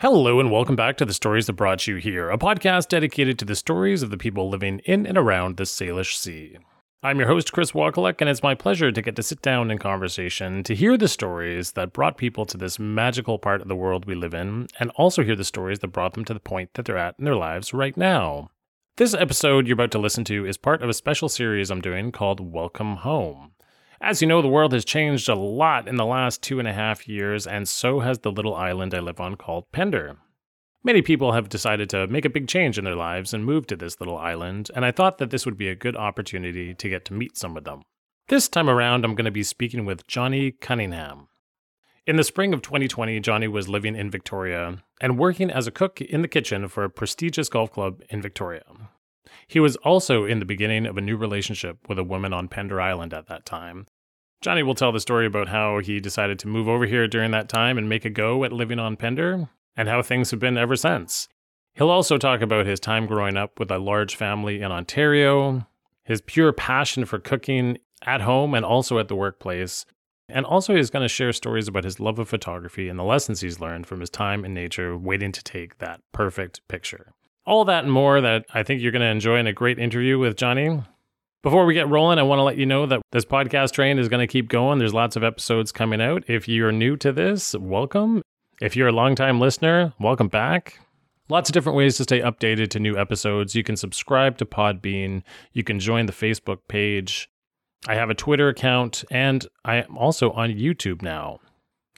Hello, and welcome back to The Stories That Brought You Here, a podcast dedicated to the stories of the people living in and around the Salish Sea. I'm your host, Chris Wakalek, and it's my pleasure to get to sit down in conversation to hear the stories that brought people to this magical part of the world we live in, and also hear the stories that brought them to the point that they're at in their lives right now. This episode you're about to listen to is part of a special series I'm doing called Welcome Home. As you know, the world has changed a lot in the last two and a half years, and so has the little island I live on called Pender. Many people have decided to make a big change in their lives and move to this little island, and I thought that this would be a good opportunity to get to meet some of them. This time around, I'm going to be speaking with Johnny Cunningham. In the spring of 2020, Johnny was living in Victoria and working as a cook in the kitchen for a prestigious golf club in Victoria. He was also in the beginning of a new relationship with a woman on Pender Island at that time. Johnny will tell the story about how he decided to move over here during that time and make a go at living on Pender, and how things have been ever since. He'll also talk about his time growing up with a large family in Ontario, his pure passion for cooking at home and also at the workplace, and also he's going to share stories about his love of photography and the lessons he's learned from his time in nature waiting to take that perfect picture. All that and more that I think you're going to enjoy in a great interview with Johnny. Before we get rolling, I want to let you know that this podcast train is going to keep going. There's lots of episodes coming out. If you're new to this, welcome. If you're a longtime listener, welcome back. Lots of different ways to stay updated to new episodes. You can subscribe to Podbean. You can join the Facebook page. I have a Twitter account, and I am also on YouTube now.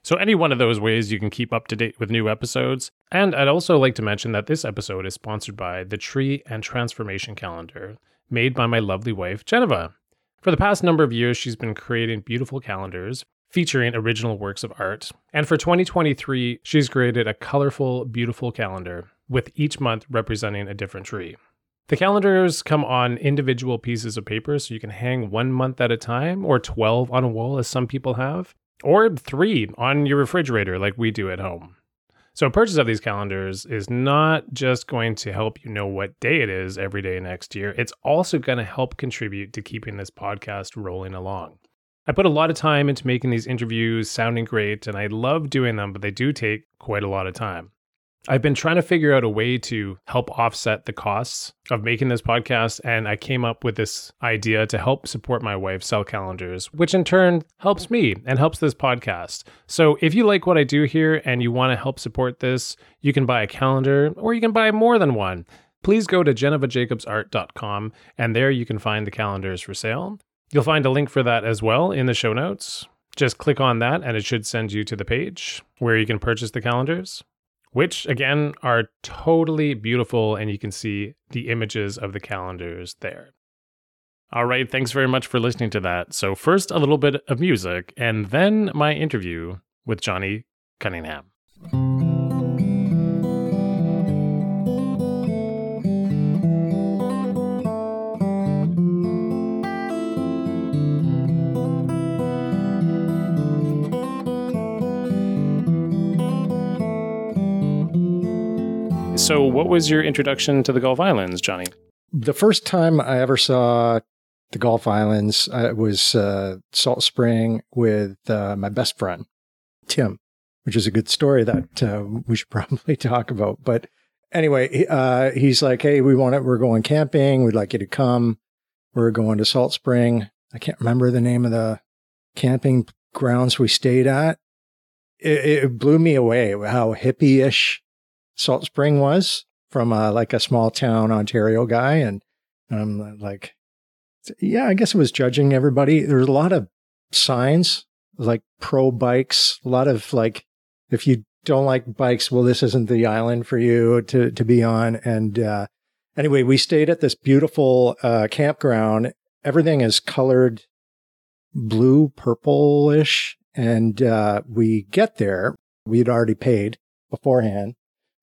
So, any one of those ways you can keep up to date with new episodes. And I'd also like to mention that this episode is sponsored by the Tree and Transformation Calendar, made by my lovely wife, Geneva. For the past number of years, she's been creating beautiful calendars featuring original works of art. And for 2023, she's created a colorful, beautiful calendar with each month representing a different tree. The calendars come on individual pieces of paper, so you can hang one month at a time, or 12 on a wall, as some people have, or three on your refrigerator, like we do at home. So, purchase of these calendars is not just going to help you know what day it is every day next year, it's also going to help contribute to keeping this podcast rolling along. I put a lot of time into making these interviews sounding great, and I love doing them, but they do take quite a lot of time. I've been trying to figure out a way to help offset the costs of making this podcast, and I came up with this idea to help support my wife sell calendars, which in turn helps me and helps this podcast. So if you like what I do here and you want to help support this, you can buy a calendar or you can buy more than one. Please go to genevajacobsart.com and there you can find the calendars for sale. You'll find a link for that as well in the show notes. Just click on that and it should send you to the page where you can purchase the calendars which again are totally beautiful, and you can see the images of the calendars there. All right, thanks very much for listening to that. So, first, a little bit of music, and then my interview with Johnny Cunningham. So, what was your introduction to the Gulf Islands, Johnny? The first time I ever saw the Gulf Islands uh, was uh, Salt Spring with uh, my best friend, Tim, which is a good story that uh, we should probably talk about. But anyway, uh, he's like, "Hey, we want it. We're going camping. We'd like you to come. We're going to Salt Spring. I can't remember the name of the camping grounds we stayed at. It, it blew me away how hippie-ish Salt Spring was from uh, like a small town Ontario guy, and I'm like, yeah, I guess it was judging everybody. There's a lot of signs like pro bikes, a lot of like if you don't like bikes, well, this isn't the island for you to to be on. And uh, anyway, we stayed at this beautiful uh, campground. Everything is colored blue, purplish, and uh, we get there. We'd already paid beforehand,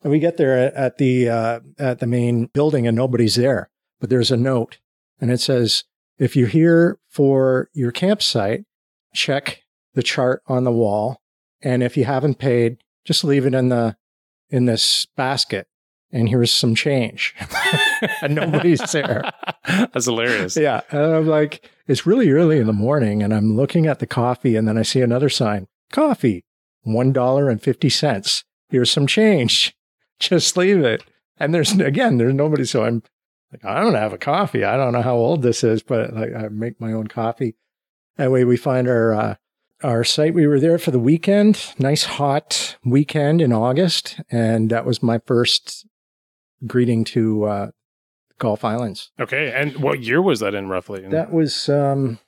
and we get there at the uh, at the main building, and nobody's there. But there's a note, and it says, "If you're here for your campsite, check the chart on the wall, and if you haven't paid, just leave it in the in this basket." And here's some change. and nobody's there. That's hilarious. Yeah. And I'm like, it's really early in the morning, and I'm looking at the coffee, and then I see another sign coffee, $1.50 here's some change. Just leave it. And there's again, there's nobody. So I'm like, I don't have a coffee. I don't know how old this is, but like I make my own coffee. That way we find our uh, our site. We were there for the weekend, nice hot weekend in August, and that was my first greeting to uh, Gulf Islands. Okay, and what year was that in roughly? That was um,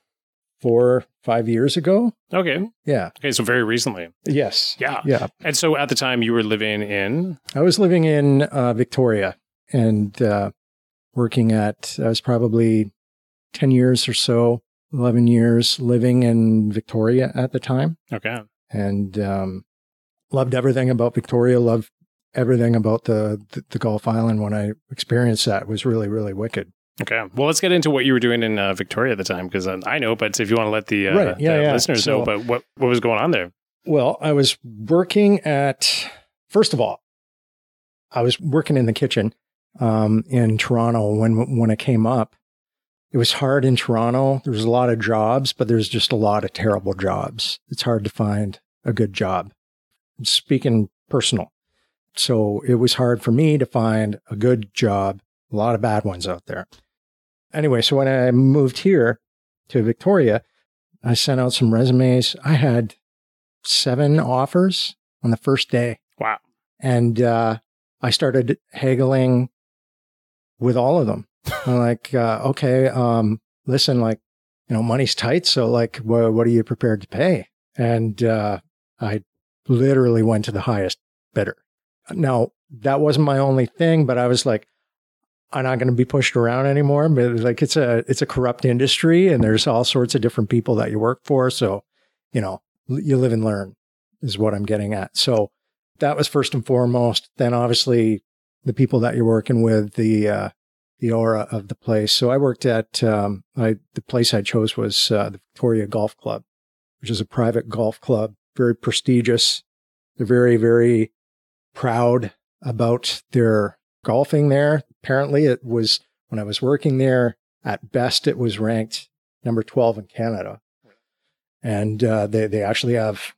four, five years ago. okay, Yeah. okay, so very recently. Yes. Yeah. Yeah. And so at the time you were living in I was living in uh, Victoria and uh, working at, I was probably 10 years or so, 11 years living in Victoria at the time. okay, And um, loved everything about Victoria, loved everything about the, the, the Gulf Island when I experienced that It was really, really wicked. Okay. Well, let's get into what you were doing in uh, Victoria at the time because uh, I know, but if you want to let the, uh, Right, yeah, the yeah. listeners So- know, but what what was going on there? Well, I was working at, first of all, I was working in the kitchen um, in Toronto when when it came up. It was hard in Toronto. There was a lot of jobs, but there's just a lot of terrible jobs. It's hard to find a good job. Speaking personal. So it was hard for me to find a good job. A lot of bad ones out there. Anyway, so when I moved here to Victoria, I sent out some resumes. I had seven offers on the first day. Wow. And uh, I started haggling with all of them. I'm like, uh, okay, um, listen, like, you know, money's tight. So, like, wha what are you prepared to pay? And uh, I literally went to the highest bidder. Now, that wasn't my only thing, but I was like, I'm not going to be pushed around anymore. But like, it's a it's a corrupt industry, and there's all sorts of different people that you work for. So, you know, you live and learn is what I'm getting at. So that was first and foremost. Then obviously the people that you're working with, the uh, the aura of the place. So I worked at um, I the place I chose was uh, the Victoria Golf Club, which is a private golf club, very prestigious. They're very very proud about their golfing there. Apparently, it was when I was working there. At best, it was ranked number 12 in Canada. And uh, they, they actually have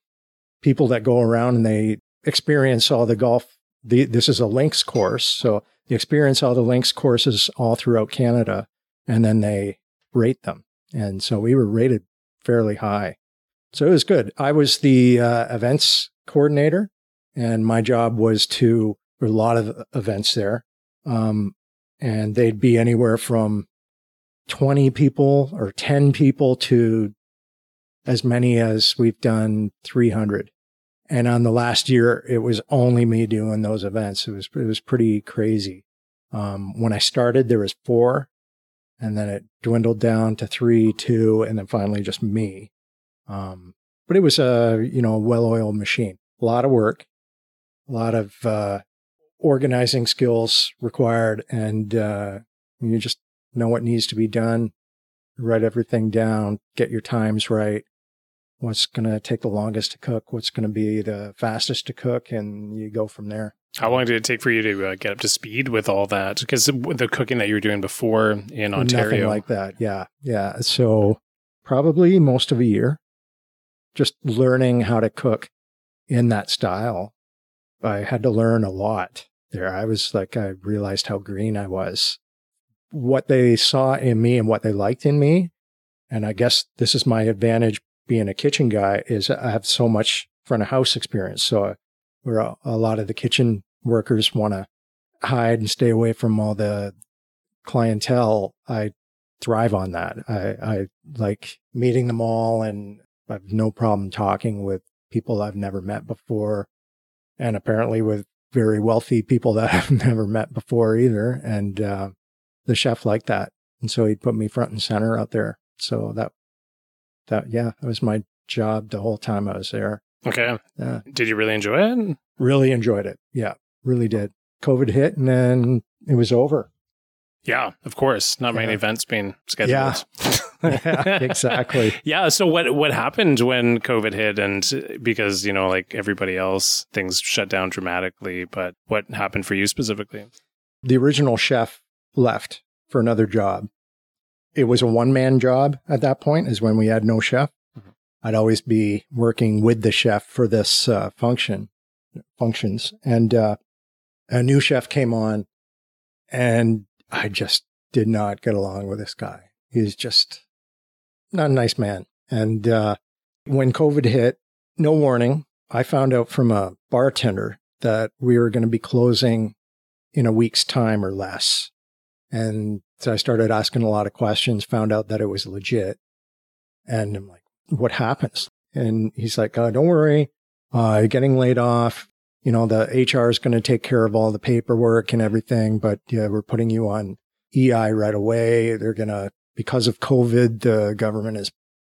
people that go around and they experience all the golf. The, this is a links course. So they experience all the links courses all throughout Canada and then they rate them. And so we were rated fairly high. So it was good. I was the uh, events coordinator and my job was to, there were a lot of events there. Um, and they'd be anywhere from 20 people or 10 people to as many as we've done 300. And on the last year, it was only me doing those events. It was, it was pretty crazy. Um, when I started, there was four and then it dwindled down to three, two, and then finally just me. Um, but it was a, you know, well-oiled machine, a lot of work, a lot of, uh, organizing skills required. And, uh, you just know what needs to be done, write everything down, get your times right, what's going to take the longest to cook, what's going to be the fastest to cook, and you go from there. How long did it take for you to uh, get up to speed with all that? Because the cooking that you were doing before in Nothing Ontario, like that. Yeah. Yeah. So probably most of a year just learning how to cook in that style. I had to learn a lot there. I was like, I realized how green I was, what they saw in me and what they liked in me. And I guess this is my advantage being a kitchen guy is I have so much front of house experience. So where a, lot of the kitchen workers want to hide and stay away from all the clientele, I thrive on that. I, I like meeting them all and I have no problem talking with people I've never met before. And apparently with very wealthy people that I've never met before either. And, uh, the chef liked that. And so he'd put me front and center out there. So that, that, yeah, that was my job the whole time I was there. okay, Yeah. did you really enjoy it? Really enjoyed it. Yeah, really did. COVID hit and then it was over. Yeah, of course. Not many Yeah. events being scheduled. Yeah, exactly. Yeah. So what what happened when COVID hit, and because you know, like everybody else, things shut down dramatically. But what happened for you specifically? the original chef left for another job. It was a one man job at that point, is when we had no chef. Mhm. I'd always be working with the chef for this uh, function. functions. And uh, a new chef came on, and I just did not get along with this guy. He's just not a nice man. And uh, when COVID hit, no warning, I found out from a bartender that we were going to be closing in a week's time or less. And so I started asking a lot of questions, found out that it was legit. And I'm like, what happens? And he's like, oh, don't worry. Uh, you're getting laid off. You know, the HR is going to take care of all the paperwork and everything, but yeah, we're putting you on EI right away. They're going to, because of COVID, the government is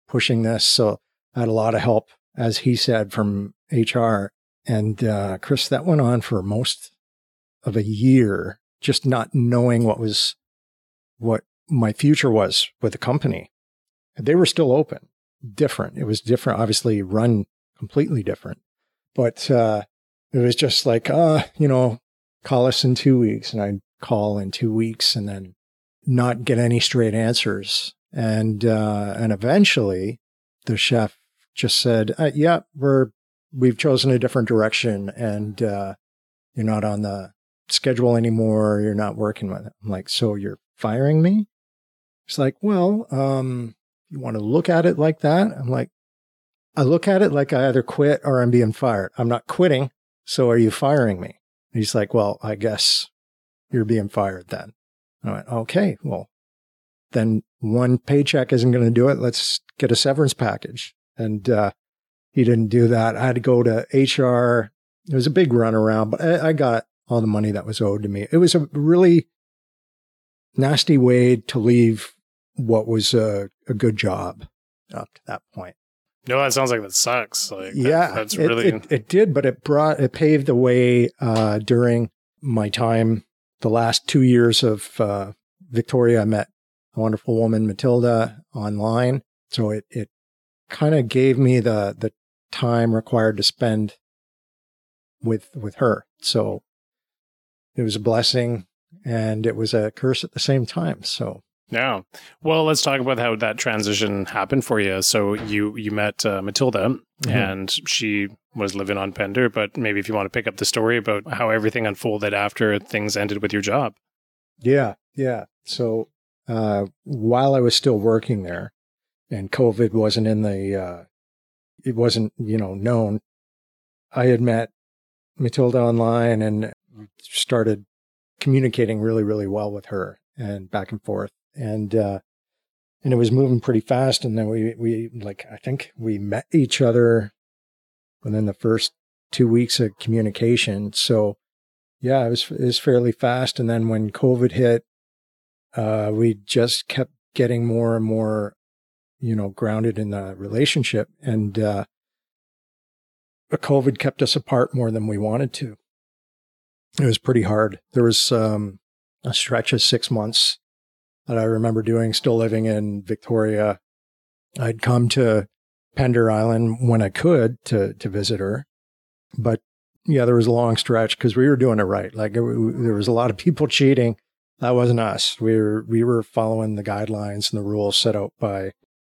pushing this. So I had a lot of help, as he said, from HR. And, uh, Chris, that went on for most of a year, just not knowing what was, what my future was with the company. They were still open, different. It was different, obviously run completely different, but, uh, it was just like, uh, you know, call us in two weeks. And I'd call in two weeks and then not get any straight answers. And, uh, and eventually the chef just said, uh, yeah, we're, we've chosen a different direction and, uh, you're not on the schedule anymore. You're not working with it. I'm like, so you're firing me? It's like, well, um, you want to look at it like that? I'm like, I look at it like I either quit or I'm being fired. I'm not quitting. So are you firing me? And he's like, well, I guess you're being fired then. I went, okay, well, then one paycheck isn't going to do it. Let's get a severance package. And, uh, he didn't do that. I had to go to HR. It was a big runaround, but I, I got all the money that was owed to me. It was a really nasty way to leave what was a, a good job up to that point. No, that sounds like that sucks. Like, yeah, that, that's it, really it, it, did, but it brought it paved the way uh, during my time. The last two years of uh, Victoria, I met a wonderful woman, Matilda, online. So it it kind of gave me the the time required to spend with with her. So it was a blessing and it was a curse at the same time. So yeah. Well, let's talk about how that transition happened for you. So you you met uh, Matilda, mm-hmm. and she was living on Pender. But maybe if you want to pick up the story about how everything unfolded after things ended with your job. Yeah, yeah. So uh, while I was still working there, and COVID wasn't in the, uh, it wasn't you know known. I had met Matilda online and started communicating really, really well with her and back and forth and uh, and it was moving pretty fast. And then we we like I think we met each other within the first two weeks of communication. So yeah, it was it was fairly fast. And then when COVID hit, uh, we just kept getting more and more, you know, grounded in the relationship. And uh, COVID kept us apart more than we wanted to. It was pretty hard. There was um, a stretch of six months that I remember doing, still living in Victoria. I'd come to Pender Island when I could to to visit her, but yeah, there was a long stretch because we were doing it right. Like it, there was a lot of people cheating. That wasn't us. We were we were following the guidelines and the rules set out by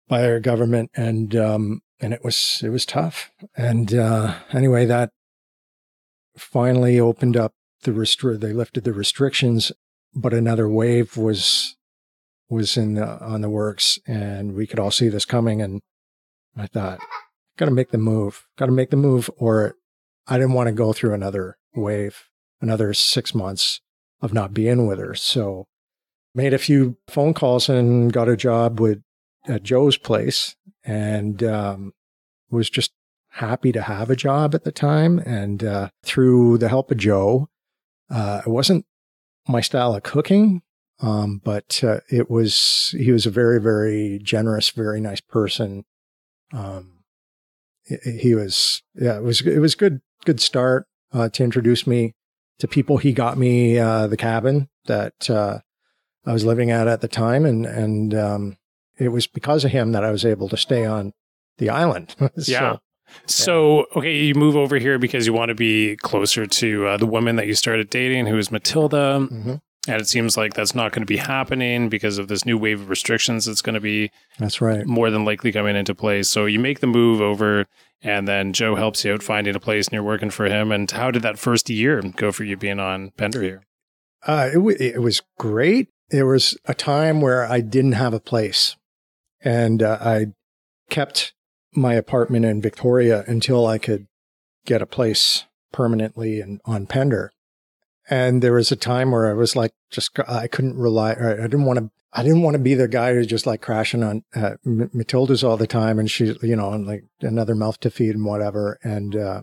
by our government, and um, and it was it was tough. And uh, anyway, that finally opened up the restri- They lifted the restrictions, but another wave was was in the, on the works and we could all see this coming. And I thought, got to make the move, got to make the move, or I didn't want to go through another wave, another six months of not being with her. So made a few phone calls and got a job with at Joe's place and um, was just happy to have a job at the time. And uh, through the help of Joe, uh, it wasn't my style of cooking, um, but uh, it was he was a very very generous, very nice person. Um, he was yeah it was it was good good start uh, to introduce me to people. He got me uh, the cabin that uh, I was living at at the time, and and um, it was because of him that I was able to stay on the island. so, yeah. So, okay, you move over here because you want to be closer to uh, the woman that you started dating, who is Matilda. Mm-hmm. And it seems like that's not going to be happening because of this new wave of restrictions that's going to be That's right. more than likely coming into place. So you make the move over, and then Joe helps you out finding a place and you're working for him. And how did that first year go for you being on Pender here? Uh, it, w- it was great. There was a time where I didn't have a place, and uh, I kept my apartment in Victoria until I could get a place permanently and on Pender. And there was a time where I was like, just I couldn't rely. I didn't want to. I didn't want to be the guy who's just like crashing on uh, Matilda's all the time, and she, you know, and like another mouth to feed and whatever. And uh,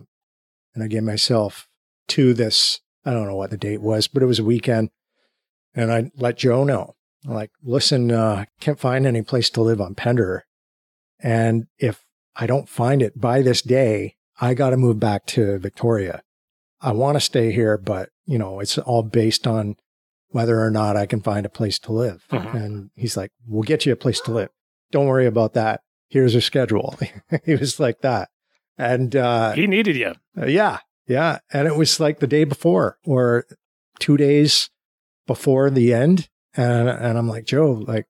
and I gave myself to this. I don't know what the date was, but it was a weekend, and I let Joe know, like, listen, uh, can't find any place to live on Pender, and if I don't find it by this day, I got to move back to Victoria. I want to stay here, but you know, it's all based on whether or not I can find a place to live. Mhm. And he's like, we'll get you a place to live. Don't worry about that. Here's a schedule. he was like that. And, uh, He needed you. yeah, yeah. And it was like the day before or two days before the end. And, and I'm like, Joe, like,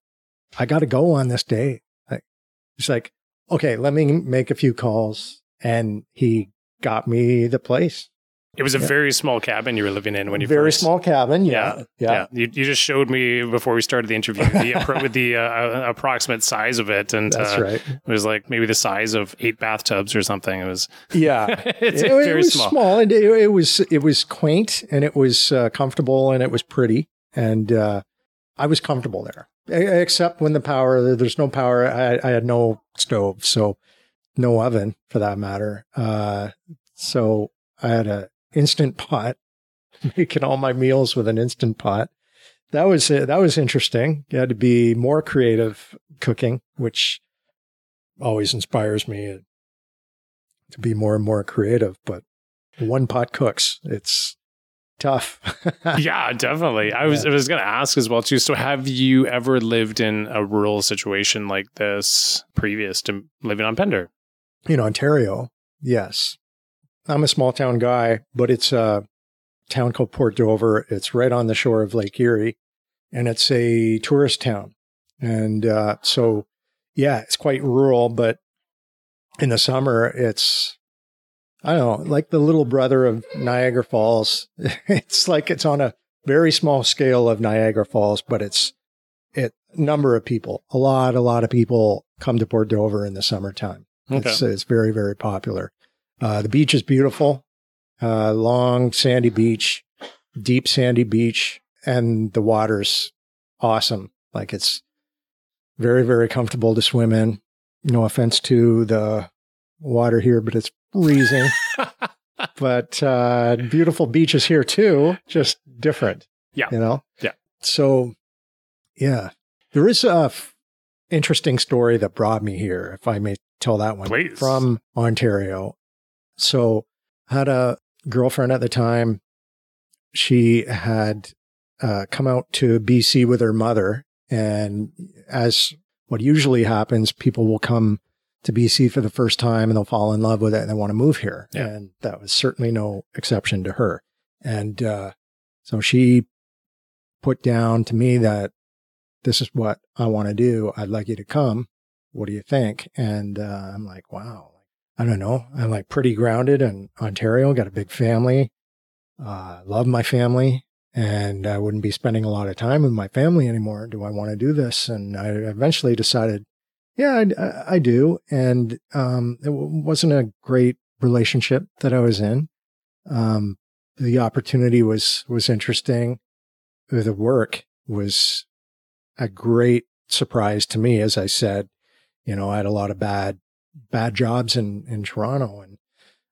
I got to go on this day. Like, he's like, okay, let me make a few calls. And he got me the place. It was a Yeah. very small cabin you were living in when you Very first. small cabin. Yeah. Yeah. Yeah. You, you just showed me before we started the interview the, appro- with the uh, approximate size of it. And That's uh, right. it was like maybe the size of eight bathtubs or something. It was, Yeah. it's it, very it was small. small. and it, it was it was quaint and it was uh, comfortable and it was pretty and uh, I was comfortable there except when the power there's no power I, I had no stove so no oven for that matter uh, so I had a instant pot making all my meals with an instant pot that was uh, that was interesting you had to be more creative cooking which always inspires me to be more and more creative, but one pot cooks. It's tough. yeah, definitely. I was Yeah. I was going to ask as well too. So, have you ever lived in a rural situation like this previous to living on Pender? In Ontario, yes. I'm a small town guy, but it's a town called Port Dover. It's right on the shore of Lake Erie, and it's a tourist town. And uh, so, yeah, it's quite rural, but in the summer, it's, I don't know, like the little brother of Niagara Falls. it's like it's on a very small scale of Niagara Falls, but it's it number of people. A lot, a lot of people come to Port Dover in the summertime. Okay. It's, it's very, very popular. Uh, the beach is beautiful, uh, long sandy beach, deep sandy beach, and the water's awesome. Like it's very, very comfortable to swim in. No offense to the water here, but it's freezing. but uh, beautiful beaches here too, just different. Yeah. You know? Yeah. So, yeah. There is a f- interesting story that brought me here, if I may tell that one. Please. From Ontario. So, I had a girlfriend at the time. She had uh, come out to BC with her mother. And as what usually happens, people will come to BC for the first time and they'll fall in love with it and they want to move here. Yeah. And that was certainly no exception to her. And uh, so she put down to me that this is what I want to do. I'd like you to come. What do you think? And uh, I'm like, wow. I don't know. I'm like pretty grounded in Ontario, got a big family, uh, love my family, and I wouldn't be spending a lot of time with my family anymore. Do I want to do this? And I eventually decided, yeah, I, I do. And um, it wasn't a great relationship that I was in. Um, the opportunity was was interesting. The work was a great surprise to me. As I said, you know, I had a lot of bad bad jobs in in Toronto, and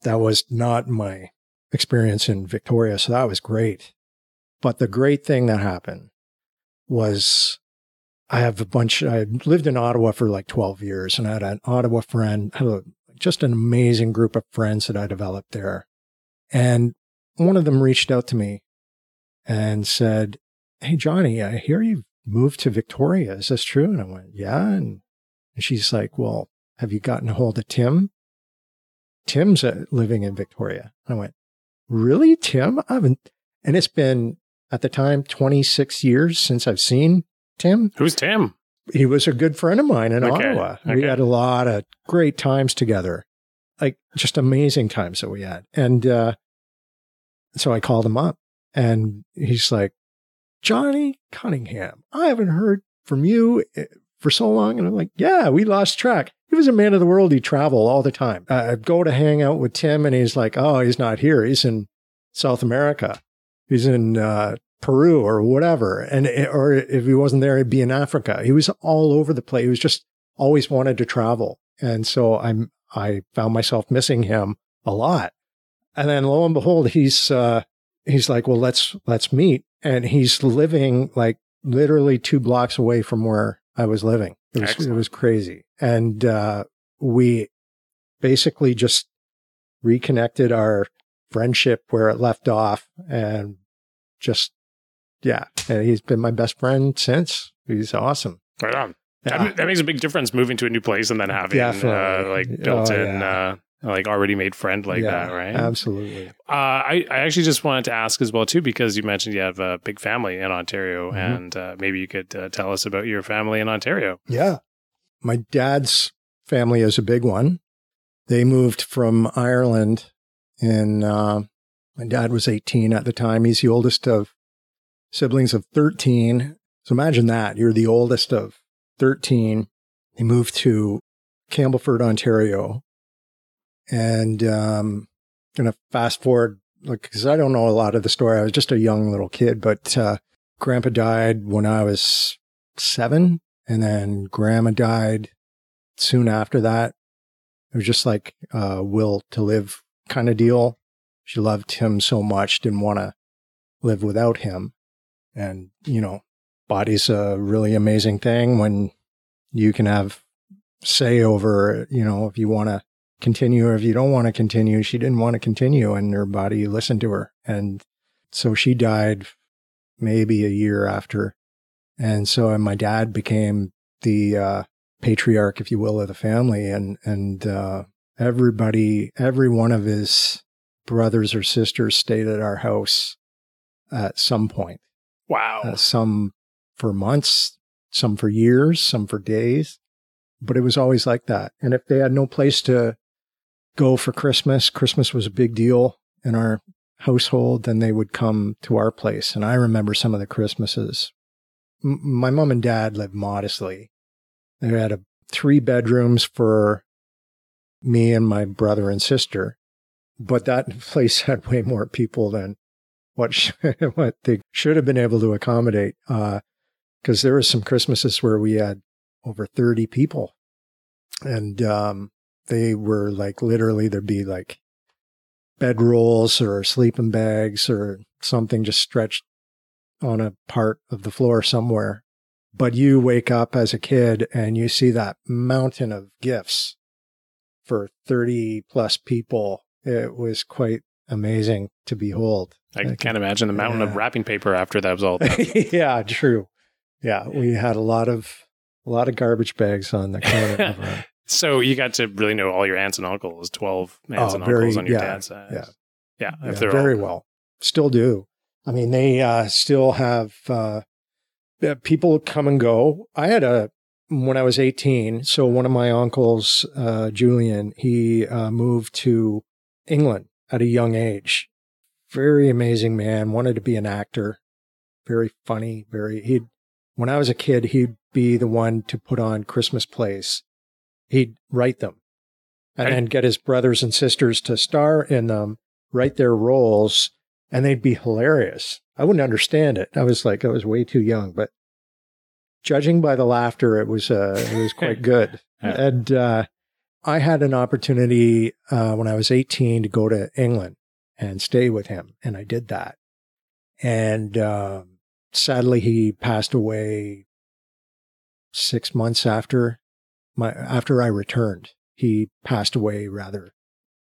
that was not my experience in Victoria. So that was great. But the great thing that happened was I have a bunch. I lived in Ottawa for like 12 years and I had an Ottawa friend, a, just an amazing group of friends that I developed there. And one of them reached out to me and said, Hey, Johnny, I hear you've moved to Victoria. Is this true? And I went, Yeah. And, and she's like, Well, have you gotten a hold of Tim? Tim's uh, living in Victoria. And I went, Really, Tim? I haven't. And it's been at the time 26 years since I've seen Tim. Who's Tim? He was a good friend of mine in Okay, Ottawa. We had a lot of great times together, like just amazing times that we had. And uh, so I called him up and he's like, Johnny Cunningham, I haven't heard from you eh, for so long. And I'm like, yeah, we lost track. He was a man of the world. He traveled all the time. I'd go to hang out with Tim and he's like, oh, he's not here. He's in South America. He's in uh, Peru or whatever. And, eh, or if he wasn't there, he'd be in Africa. He was all over the place. He was just always wanted to travel. And so I'm, I found myself missing him a lot. And then lo and behold, he's, uh, he's like, well, let's, let's meet. And he's living like literally two blocks away from where I was living. It was, it was crazy. And, uh, we basically just reconnected our friendship where it left off and just, yeah. And he's been my best friend since. He's awesome. Right on. Yeah. That, that makes a big difference moving to a new place and then having uh, like built Oh, in, yeah. uh, like already made friend like Yeah, that, right? Absolutely. Uh, I, I actually just wanted to ask as well too because you mentioned you have a big family in Ontario, Mhm. and uh, maybe you could uh, tell us about your family in Ontario. Yeah. My dad's family is a big one. They moved from Ireland and uh, my dad was 18 at the time. He's the oldest of siblings of 13. So imagine that. You're the oldest of 13. They moved to Campbellford, Ontario. And, um, gonna fast forward, like, cause I don't know a lot of the story. I was just a young little kid, but, uh, grandpa died when I was seven and then grandma died soon after that. It was just like a will to live kind of deal. She loved him so much, didn't want to live without him. And, you know, body's a really amazing thing when you can have say over, you know, if you want to continue or if you don't want to continue. She didn't want to continue and her body listened to her. And so she died maybe a year after. And so and my dad became the uh, patriarch, if you will, of the family. And, and uh, everybody, every one of his brothers or sisters stayed at our house at some point. Wow. Uh, some for months, some for years, some for days. But it was always like that. And if they had no place to go for Christmas, Christmas was a big deal in our household, then they would come to our place. And I remember some of the Christmases. M- my mom and dad lived modestly. They had a, three bedrooms for me and my brother and sister, but that place had way more people than what sh- what they should have been able to accommodate. Because there were some Christmases where we had over thirty people, and um, they were like literally there'd be like bedrolls or sleeping bags or something just stretched on a part of the floor somewhere. But you wake up as a kid and you see that mountain of gifts for 30 plus people. It was quite amazing to behold. I can't imagine the mountain of wrapping paper after that was all done. yeah, true. Yeah, we had a lot of a lot of garbage bags on the our so you got to really know all your aunts and uncles, 12 aunts Oh, and very- uncles on your yeah, dad's side. yeah. Yeah. Yeah, they're very all, well. Still do. I mean, they uh, still have uh, uh, people come and go. I had a when I was 18. So one of my uncles, uh, Julian, he uh, moved to England at a young age. Very amazing man. Wanted to be an actor. Very funny. Very. He. When I was a kid, he'd be the one to put on Christmas plays. He'd write them, and I- then get his brothers and sisters to star in them write their roles and they'd be hilarious. I wouldn't understand it. I was like, I was way too young, but judging by the laughter, it was, uh, it was quite good. Yeah. And, uh, I had an opportunity, uh, when I was 18 to go to England and stay with him. And I did that. And, um, sadly, he passed away six months after my, after I returned. He passed away rather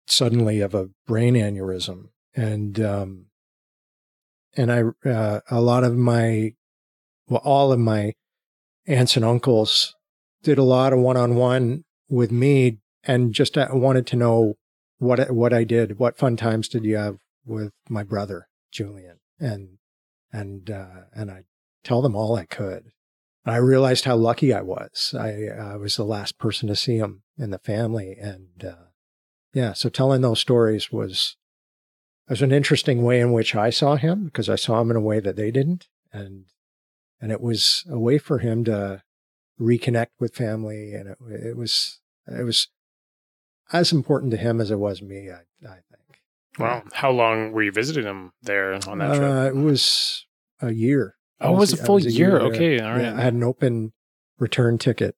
suddenly of a brain aneurysm and um and i uh, a lot of my well all of my aunts and uncles did a lot of one-on-one with me and just uh, wanted to know what what I did what fun times did you have with my brother Julian and and uh, and I tell them all I could. I realized how lucky I was. I, I was the last person to see him in the family, and uh, yeah, so telling those stories was was an interesting way in which I saw him because I saw him in a way that they didn't, and and it was a way for him to reconnect with family, and it, it was it was as important to him as it was me. I, I think. Wow, how long were you visiting him there on that trip? Uh, it was a year. Oh, it was a full was a year. year. Okay, all right. Yeah, I had an open return ticket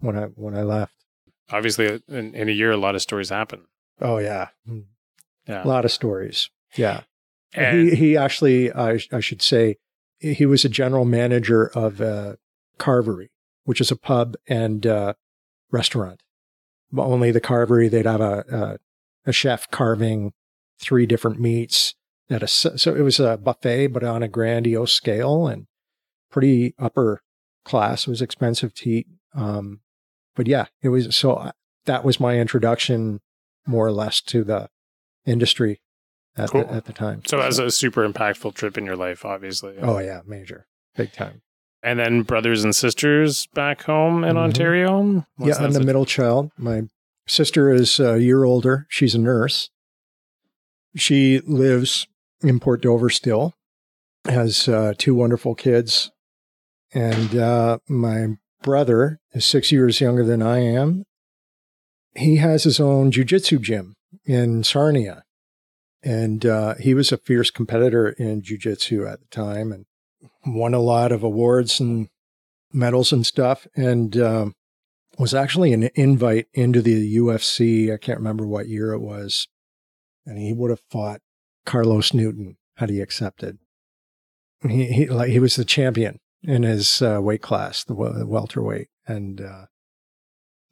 when I when I left. Obviously, in, in a year, a lot of stories happen. Oh yeah, hmm. yeah, a lot of stories. Yeah, and he he actually, I I should say, he was a general manager of uh, Carvery, which is a pub and uh, restaurant. But only the Carvery, they'd have a, a a chef carving three different meats at a so it was a buffet, but on a grandiose scale and pretty upper class. It was expensive to eat. Um, but yeah, it was so uh, that was my introduction more or less to the industry at, cool. the, at the time. So, so as a super impactful trip in your life, obviously. Oh yeah, major, big time. And then brothers and sisters back home in mm-hmm. Ontario. What's yeah, I'm the middle child. My sister is a year older. She's a nurse. She lives in Port Dover still, has uh, two wonderful kids. And uh, my brother is six years younger than I am. He has his own jujitsu gym in Sarnia. And uh, he was a fierce competitor in jujitsu at the time and won a lot of awards and medals and stuff. And um, was actually an invite into the UFC. I can't remember what year it was. And he would have fought Carlos Newton had he accepted. He, he like he was the champion in his uh, weight class, the, welterweight, and uh,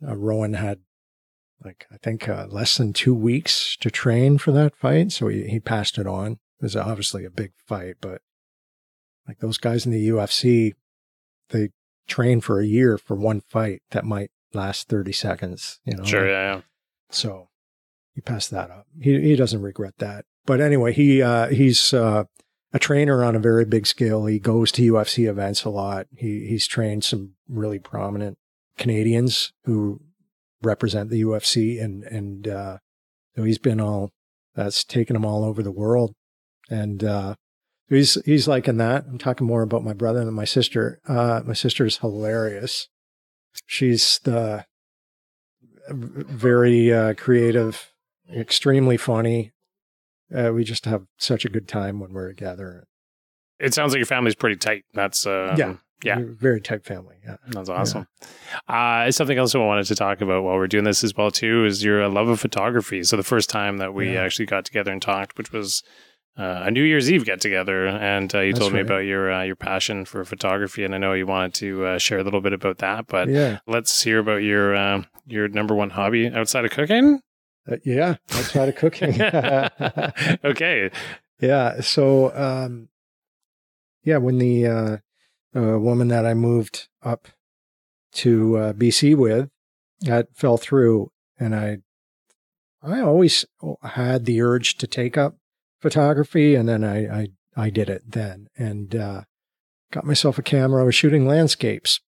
uh, Rowan had like I think uh, less than two weeks to train for that fight, so he he passed it on. It was obviously a big fight, but like those guys in the UFC, they train for a year for one fight that might last thirty seconds. You know, sure, yeah, yeah. So he passed that up. He he doesn't regret that. But anyway, he uh, he's uh, a trainer on a very big scale. He goes to UFC events a lot. He he's trained some really prominent Canadians who represent the UFC, and and uh, so he's been all that's taken him all over the world, and uh, he's he's liking that. I'm talking more about my brother than my sister. Uh, my sister is hilarious. She's the very uh, creative, extremely funny, uh, we just have such a good time when we're together. It sounds like your family's pretty tight. That's uh, yeah, yeah, very tight family. Yeah, that's awesome. Yeah. Uh, something else I wanted to talk about while we're doing this as well too is your love of photography. So the first time that we yeah. actually got together and talked, which was uh, a New Year's Eve get together, and uh, you That's told me about your uh, your passion for photography, and I know you wanted to uh, share a little bit about that. But yeah. let's hear about your uh, your number one hobby outside of cooking. Uh, yeah, outside of cooking. okay. Yeah. So, um, yeah, when the uh, uh, woman that I moved up to uh, BC with that fell through, and I, I always had the urge to take up photography, and then I, I, I did it then, and uh, got myself a camera. I was shooting landscapes,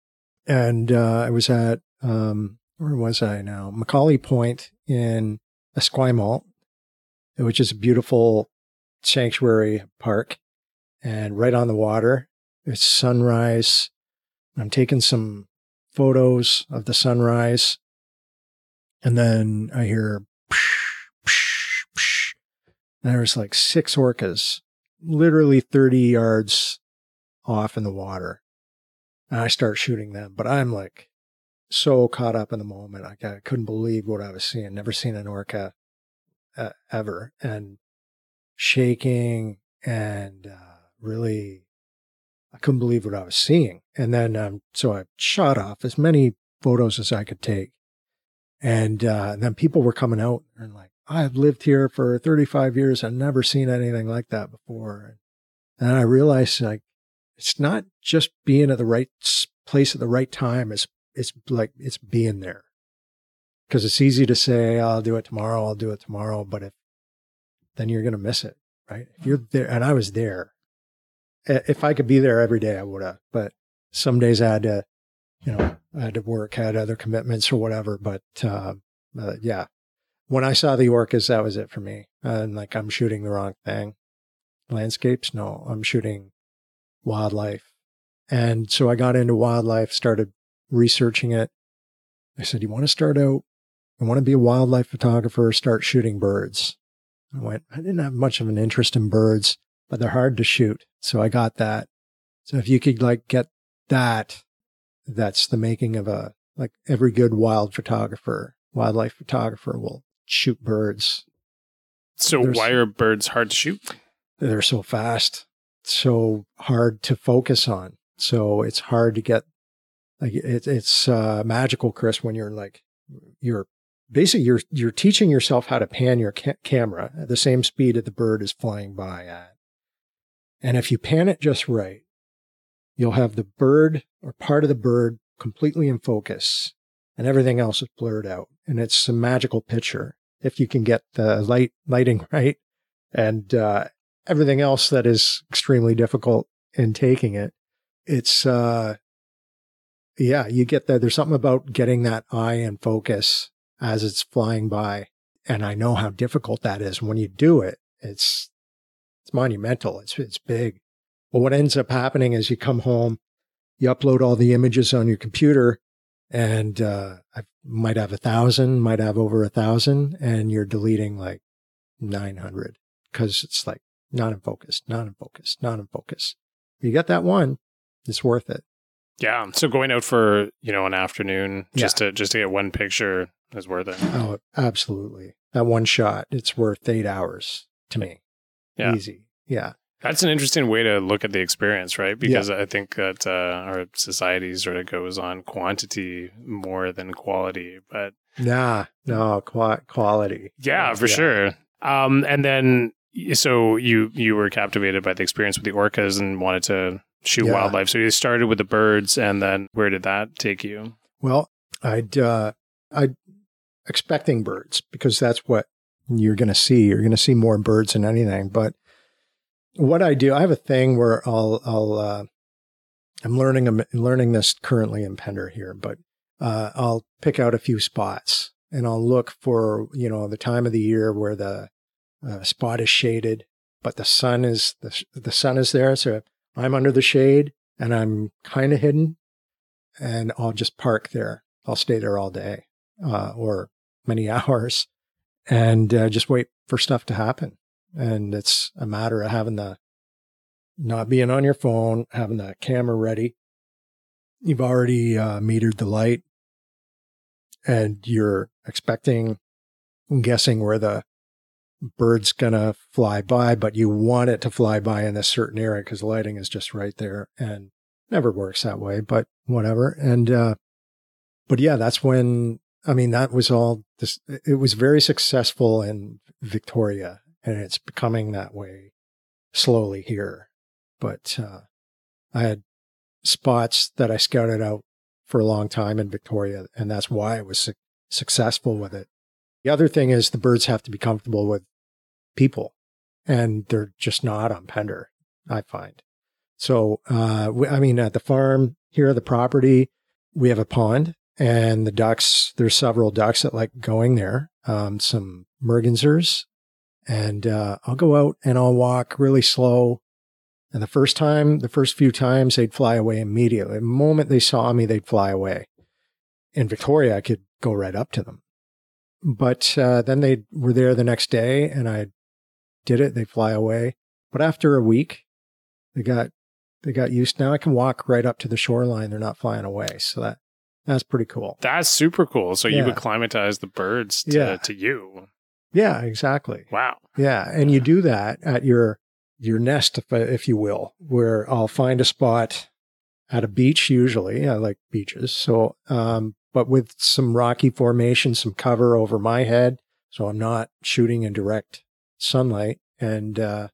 and uh, I was at um, where was I now? Macaulay Point in Esquimalt, which is a beautiful sanctuary park and right on the water. It's sunrise. I'm taking some photos of the sunrise. And then I hear, psh, psh, psh, and there's like six orcas, literally 30 yards off in the water. And I start shooting them, but I'm like so caught up in the moment. I, couldn't believe what I was seeing. Never seen an orca uh, ever, and shaking and uh, really, I couldn't believe what I was seeing. And then, um, so I shot off as many photos as I could take, and uh, then people were coming out and like, I've lived here for 35 years. I've never seen anything like that before. And I realized like it's not just being at the right place at the right time. It's it's like it's being there because it's easy to say i'll do it tomorrow i'll do it tomorrow but if then you're going to miss it right if you're there and i was there if I could be there every day, I would have. But some days I had to, you know, I had to work, had other commitments or whatever. But uh, uh, yeah, when I saw the orcas, that was it for me. And like, I'm shooting the wrong thing. Landscapes? No, I'm shooting wildlife. And so I got into wildlife, started researching it. I said, you want to start out, I want to be a wildlife photographer, start shooting birds. I went, I didn't have much of an interest in birds, but they're hard to shoot. So I got that. So if you could like get that, that's the making of a, like every good wild photographer, wildlife photographer will shoot birds. So There's, why are birds hard to shoot? They're so fast, so hard to focus on. So it's hard to get like it, it's uh, magical, Chris, when you're like you're basically you're you're teaching yourself how to pan your ca- camera at the same speed that the bird is flying by at. And if you pan it just right, you'll have the bird or part of the bird completely in focus and everything else is blurred out. And it's a magical picture if you can get the light lighting right and uh, everything else that is extremely difficult in taking it. It's uh, yeah, you get that. There's something about getting that eye in focus as it's flying by. And I know how difficult that is. When you do it, it's, it's monumental. It's, it's big. But what ends up happening is you come home, you upload all the images on your computer and, uh, I might have a thousand, might have over a thousand and you're deleting like 900 because it's like not in focus, not in focus, not in focus. You get that one, it's worth it. Yeah. So going out for, you know, an afternoon just yeah. to just to get one picture is worth it. Oh, absolutely. That one shot, it's worth eight hours to me. Yeah. Easy. Yeah. That's an interesting way to look at the experience, right? Because yeah. I think that uh, our society sort of goes on quantity more than quality, but nah, no qu- quality. Yeah, for yeah. sure. Um, and then so you you were captivated by the experience with the orcas and wanted to shoot yeah. wildlife. So you started with the birds, and then where did that take you? Well, I'd uh, I expecting birds because that's what you're going to see. You're going to see more birds than anything. But what I do, I have a thing where I'll I'll uh, I'm learning I'm learning this currently in Pender here, but uh, I'll pick out a few spots and I'll look for you know the time of the year where the uh, spot is shaded, but the sun is the the sun is there. So I'm under the shade and I'm kind of hidden, and I'll just park there. I'll stay there all day uh, or many hours and uh, just wait for stuff to happen. And it's a matter of having the not being on your phone, having the camera ready. You've already uh, metered the light and you're expecting, guessing where the bird's gonna fly by, but you want it to fly by in a certain area because lighting is just right there and never works that way, but whatever. And, uh, but yeah, that's when, I mean, that was all this, it was very successful in Victoria and it's becoming that way slowly here. But, uh, I had spots that I scouted out for a long time in Victoria, and that's why I was su- successful with it. The other thing is the birds have to be comfortable with people, and they're just not on Pender, I find. So, uh, I mean, at the farm here, the property, we have a pond, and the ducks, there's several ducks that like going there, um, some mergansers, and uh, I'll go out and I'll walk really slow. And the first time, the first few times, they'd fly away immediately. The moment they saw me, they'd fly away. In Victoria, I could go right up to them. But uh, then they were there the next day, and I did it. They fly away. But after a week, they got they got used. Now I can walk right up to the shoreline. They're not flying away. So that that's pretty cool. That's super cool. So yeah. you acclimatize the birds to, yeah. to you. Yeah, exactly. Wow. Yeah, and you do that at your your nest, if, if you will, where I'll find a spot at a beach. Usually, I like beaches. So, um, but with some rocky formation, some cover over my head, so I'm not shooting in direct sunlight. And uh,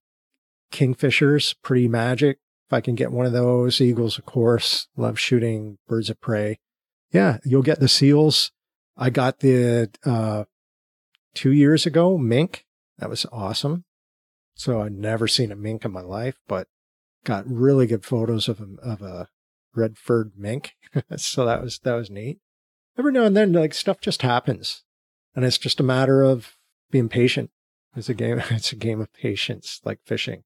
kingfishers, pretty magic. If I can get one of those, eagles, of course, love shooting birds of prey. Yeah, you'll get the seals. I got the uh, two years ago mink. That was awesome. So I'd never seen a mink in my life, but got really good photos of a, of a red furred mink. so that was that was neat. Every now and then, like stuff just happens, and it's just a matter of being patient. It's a game. It's a game of patience, like fishing.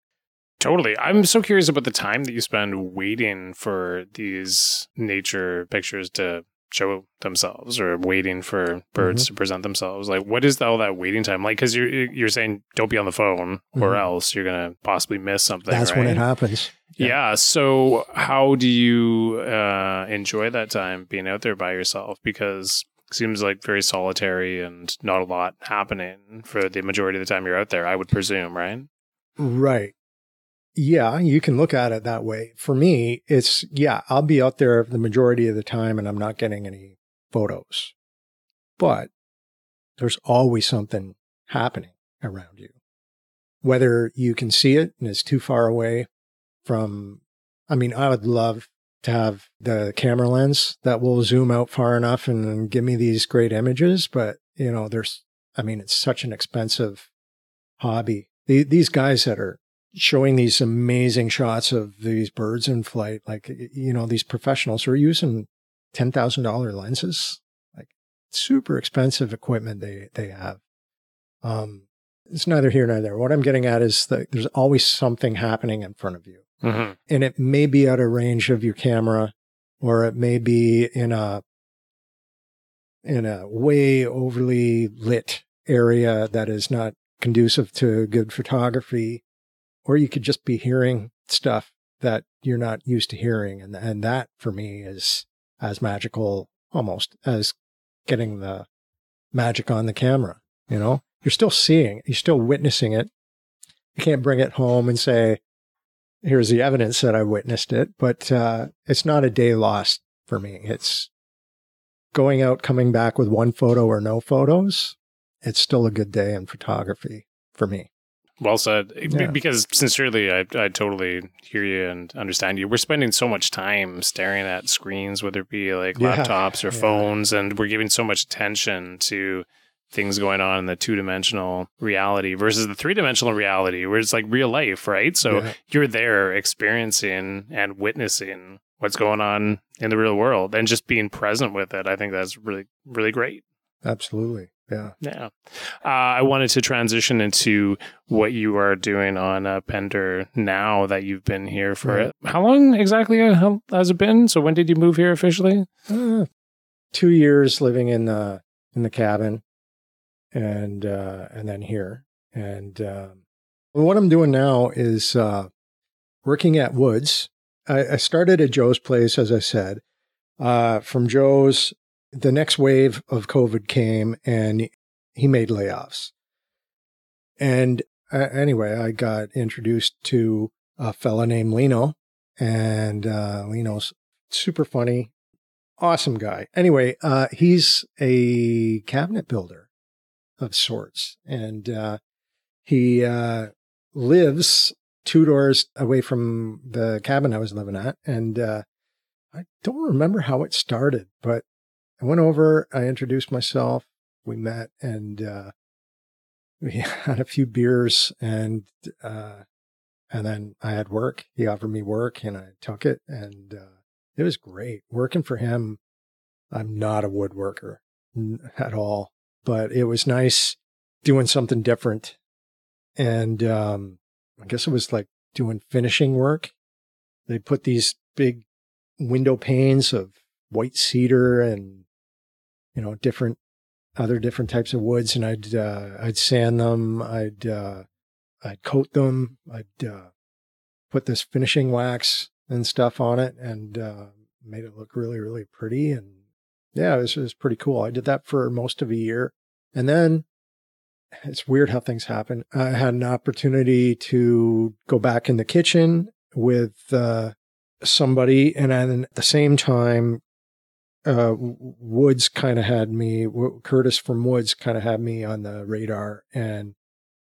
Totally. I'm so curious about the time that you spend waiting for these nature pictures to show themselves or waiting for birds mm-hmm. to present themselves like what is all that waiting time like because you're you're saying don't be on the phone mm-hmm. or else you're gonna possibly miss something that's right? when it happens yeah. yeah. so how do you uh, enjoy that time being out there by yourself because seems like very solitary and not a lot happening for the majority of the time you're out there i would presume right right yeah, you can look at it that way. For me, it's, yeah, I'll be out there the majority of the time and I'm not getting any photos. But there's always something happening around you. Whether you can see it and it's too far away from, I mean, I would love to have the camera lens that will zoom out far enough and give me these great images. But, you know, there's, I mean, it's such an expensive hobby. These guys that are showing these amazing shots of these birds in flight. Like, you know, these professionals are using $10,000 lenses, like super expensive equipment they, they have. Um, it's neither here nor there. What I'm getting at is that there's always something happening in front of you. Mm-hmm. And it may be out of range of your camera, or it may be in a in a way overly lit area that is not conducive to good photography or you could just be hearing stuff that you're not used to hearing. And, and that for me is as magical almost as getting the magic on the camera. You know, you're still seeing, you're still witnessing it. You can't bring it home and say, here's the evidence that I witnessed it, but uh, it's not a day lost for me. It's going out, coming back with one photo or no photos. It's still a good day in photography for me. Well said. Yeah. Because sincerely, I, I totally hear you and understand you. We're spending so much time staring at screens, whether it be like yeah. laptops or yeah. phones, and we're giving so much attention to things going on in the two dimensional reality versus the three dimensional reality, where it's like real life, right? So you're there experiencing and witnessing what's going on in the real world and just being present with it. I think that's really, really great. Absolutely. Yeah. Yeah. Uh, I wanted to transition into what you are doing on uh, Pender now that you've been here for right. it. How long exactly uh, has it been? So when did you move here officially? Uh, two years living in the in the cabin, and uh, and then here. And um, what I'm doing now is uh, working at Woods. I, I started at Joe's place, as I said. Uh, from Joe's, the next wave of COVID came and he made layoffs. And uh, anyway, I got introduced to a fella named Lino, and uh, Lino's super funny, awesome guy. Anyway, uh, he's a cabinet builder of sorts, and uh, he uh, lives two doors away from the cabin I was living at. And uh, I don't remember how it started, but I went over, I introduced myself, we met, and uh, we had a few beers, and uh, and then I had work. He offered me work, and I took it, and uh, it was great working for him. I'm not a woodworker at all, but it was nice doing something different, and um, I guess it was like doing finishing work. They put these big window panes of white cedar and you know, different other different types of woods, and I'd uh, I'd sand them, I'd uh, I'd coat them, I'd uh, put this finishing wax and stuff on it, and uh, made it look really really pretty. And yeah, it was, it was pretty cool. I did that for most of a year, and then it's weird how things happen. I had an opportunity to go back in the kitchen with uh, somebody, and then at the same time uh, Woods kind of had me, Curtis from Woods kind of had me on the radar, and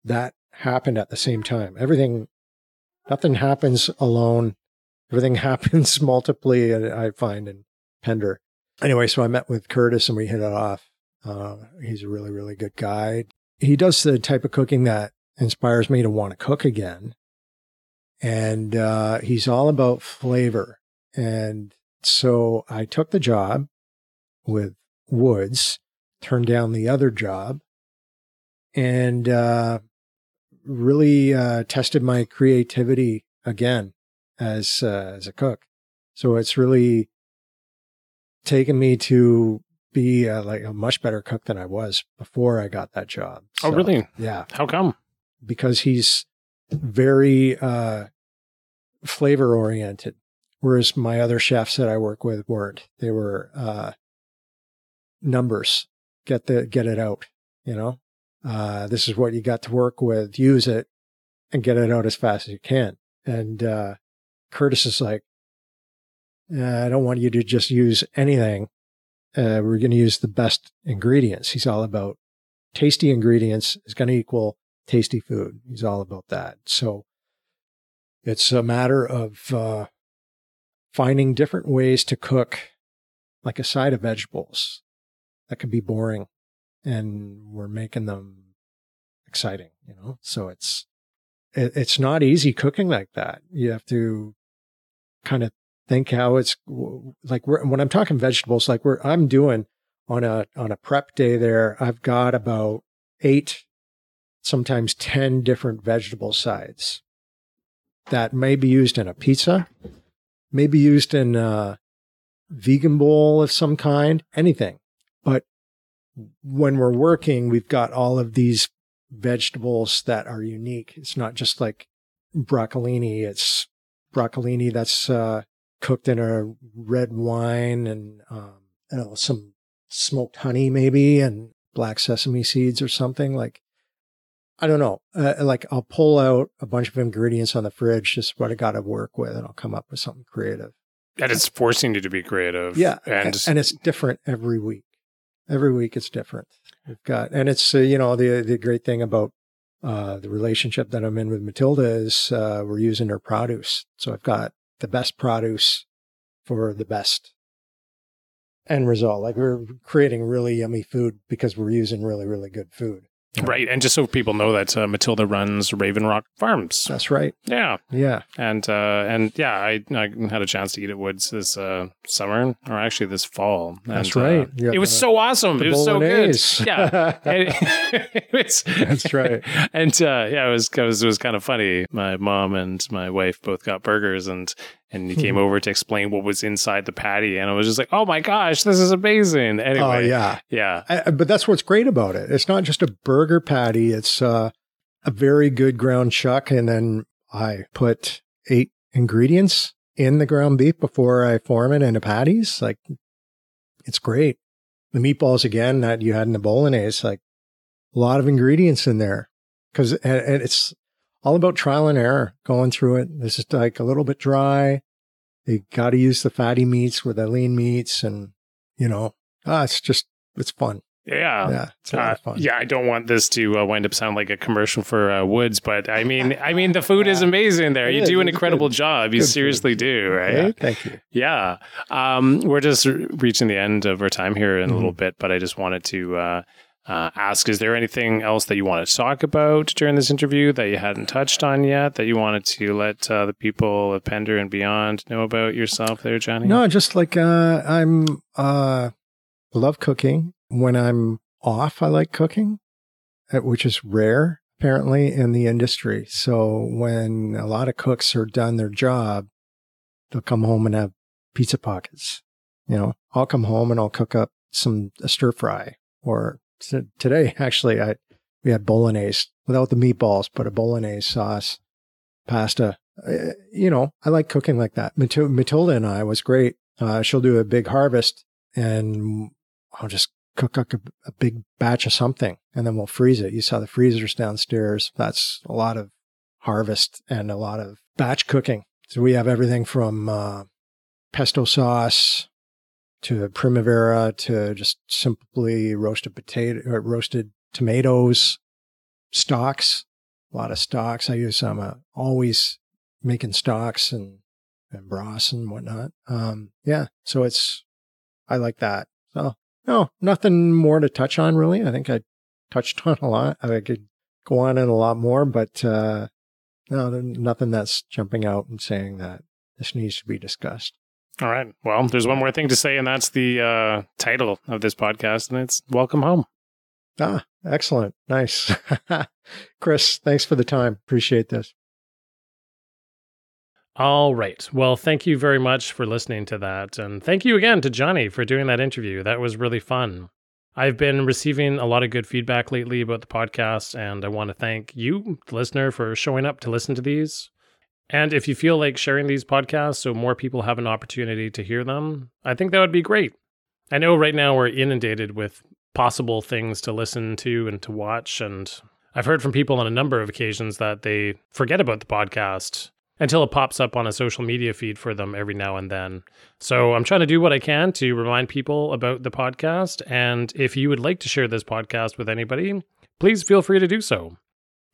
that happened at the same time. Everything, nothing happens alone. Everything happens multiply, I find in Pender. Anyway, so I met with Curtis and we hit it off. Uh, he's a really, really good guy. He does the type of cooking that inspires me to want to cook again. and uh, he's all about flavor. And so I took the job with Woods, turned down the other job, and uh, really uh, tested my creativity again as uh, as a cook. So it's really taken me to be uh, like a much better cook than I was before I got that job. oh, really? Yeah, How come? because he's very uh, flavor oriented, whereas my other chefs that I work with weren't. They were uh, numbers. Get the get it out. You know, uh, this is what you got to work with. Use it and get it out as fast as you can. And uh, Curtis is like, "Uh, I don't want you to just use anything. Uh, we're going to use the best ingredients. He's all about tasty ingredients is going to equal tasty food. He's all about that. So it's a matter of uh, finding different ways to cook like a side of vegetables that can be boring and we're making them exciting, you know? So it's, it, it's not easy cooking like that. You have to kind of think how it's like when I'm talking vegetables, like we're, I'm doing on a, on a prep day there, I've got about eight sometimes 10 different vegetable sides that may be used in a pizza, may be used in a vegan bowl of some kind, anything. But when we're working, we've got all of these vegetables that are unique. It's not just like broccolini, it's broccolini that's uh, cooked in a red wine and um, know, some smoked honey maybe and black sesame seeds or something like I don't know. Uh, like I'll pull out a bunch of ingredients on the fridge, just what I got to work with, and I'll come up with something creative. And it's forcing you to be creative. Yeah, And, and it's different every week. Every week it's different. We've got, and it's uh, you know the the great thing about uh, the relationship that I'm in with Matilda is uh, we're using her produce, so I've got the best produce for the best end result. Like we're creating really yummy food because we're using really really good food. Right. And just so people know that uh, Matilda runs Raven Rock Farms. That's right. Yeah. Yeah. And uh, and yeah, I, I had a chance to eat at Woods this uh, summer, or actually this fall. That's And, uh, right. You it was the- so awesome. It was so good. Yeah. And it, was, That's right. And uh, yeah, it was, it was it was kind of funny. My mom and my wife both got burgers, and and he came over to explain what was inside the patty, and I was just like, oh my gosh, this is amazing. Anyway, Oh yeah. yeah, I, but that's what's great about it. It's not just a burger patty. It's uh, a very good ground chuck, and then I put eight ingredients in the ground beef before I form it into patties. Like, it's great. The meatballs again that you had in the bolognese, like a lot of ingredients in there, because and, and it's all about trial and error going through it. This is like a little bit dry. You got to use the fatty meats with the lean meats, and you know, ah, it's just it's fun. yeah. Yeah, it's a lot Uh, of fun. yeah, I don't want this to uh, wind up sound like a commercial for uh, Woods, but I mean, I mean, the food is amazing there. It You is. do an incredible good. job. You Good food. seriously do, right? Yeah, thank you. Yeah. Um, we're just re- reaching the end of our time here in a Mhm. little bit, but I just wanted to uh, ask is there anything else that you want to talk about during this interview that you hadn't touched on yet that you wanted to let uh, the people of Pender and beyond know about yourself there, Johnny? No, just like uh, I'm uh, love cooking. When I'm off, I like cooking, uh, which is rare apparently in the industry. So when a lot of cooks are done their job, they'll come home and have pizza pockets. You know, I'll come home and I'll cook up some stir fry. Or today, actually, I we had bolognese without the meatballs, but a bolognese sauce, pasta. Uh, you know, I like cooking like that. Matil- Matilda and I was great. Uh, she'll do a big harvest, and I'll just cook up a, a big batch of something, and then we'll freeze it. You saw the freezers downstairs. That's a lot of harvest and a lot of batch cooking. So we have everything from uh, pesto sauce to primavera to just simply roasted potato, or roasted tomatoes, stocks. A lot of stocks. I use some. Uh, always making stocks and and broths and whatnot. Um, yeah. So it's I like that. So no, nothing more to touch on really. I think I touched on a lot. I could go on in a lot more, but uh, no, nothing that's jumping out and saying that this needs to be discussed. All right. Well, there's one more thing to say, and that's the uh, title of this podcast, and it's Welcome Home. Ah, excellent. Nice. Chris, thanks for the time. Appreciate this. All right. Well, thank you very much for listening to that. And thank you again to Johnny for doing that interview. That was really fun. I've been receiving a lot of good feedback lately about the podcast, and I want to thank you, the listener, for showing up to listen to these. And if you feel like sharing these podcasts so more people have an opportunity to hear them, I think that would be great. I know right now we're inundated with possible things to listen to and to watch. And I've heard from people on a number of occasions that they forget about the podcast until it pops up on a social media feed for them every now and then. So I'm trying to do what I can to remind people about the podcast. And if you would like to share this podcast with anybody, please feel free to do so.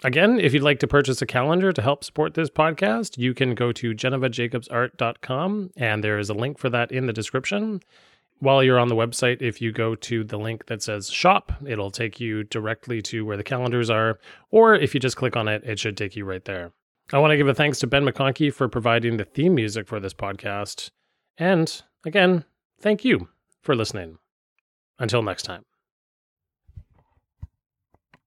Again, if you'd like to purchase a calendar to help support this podcast, you can go to genevajacobsart.com and there is a link for that in the description while you're on the website, if you go to the link that says shop, it'll take you directly to where the calendars are. Or if you just click on it, it should take you right there. I want to give a thanks to Ben McConkey for providing the theme music for this podcast. And again, thank you for listening. Until next time.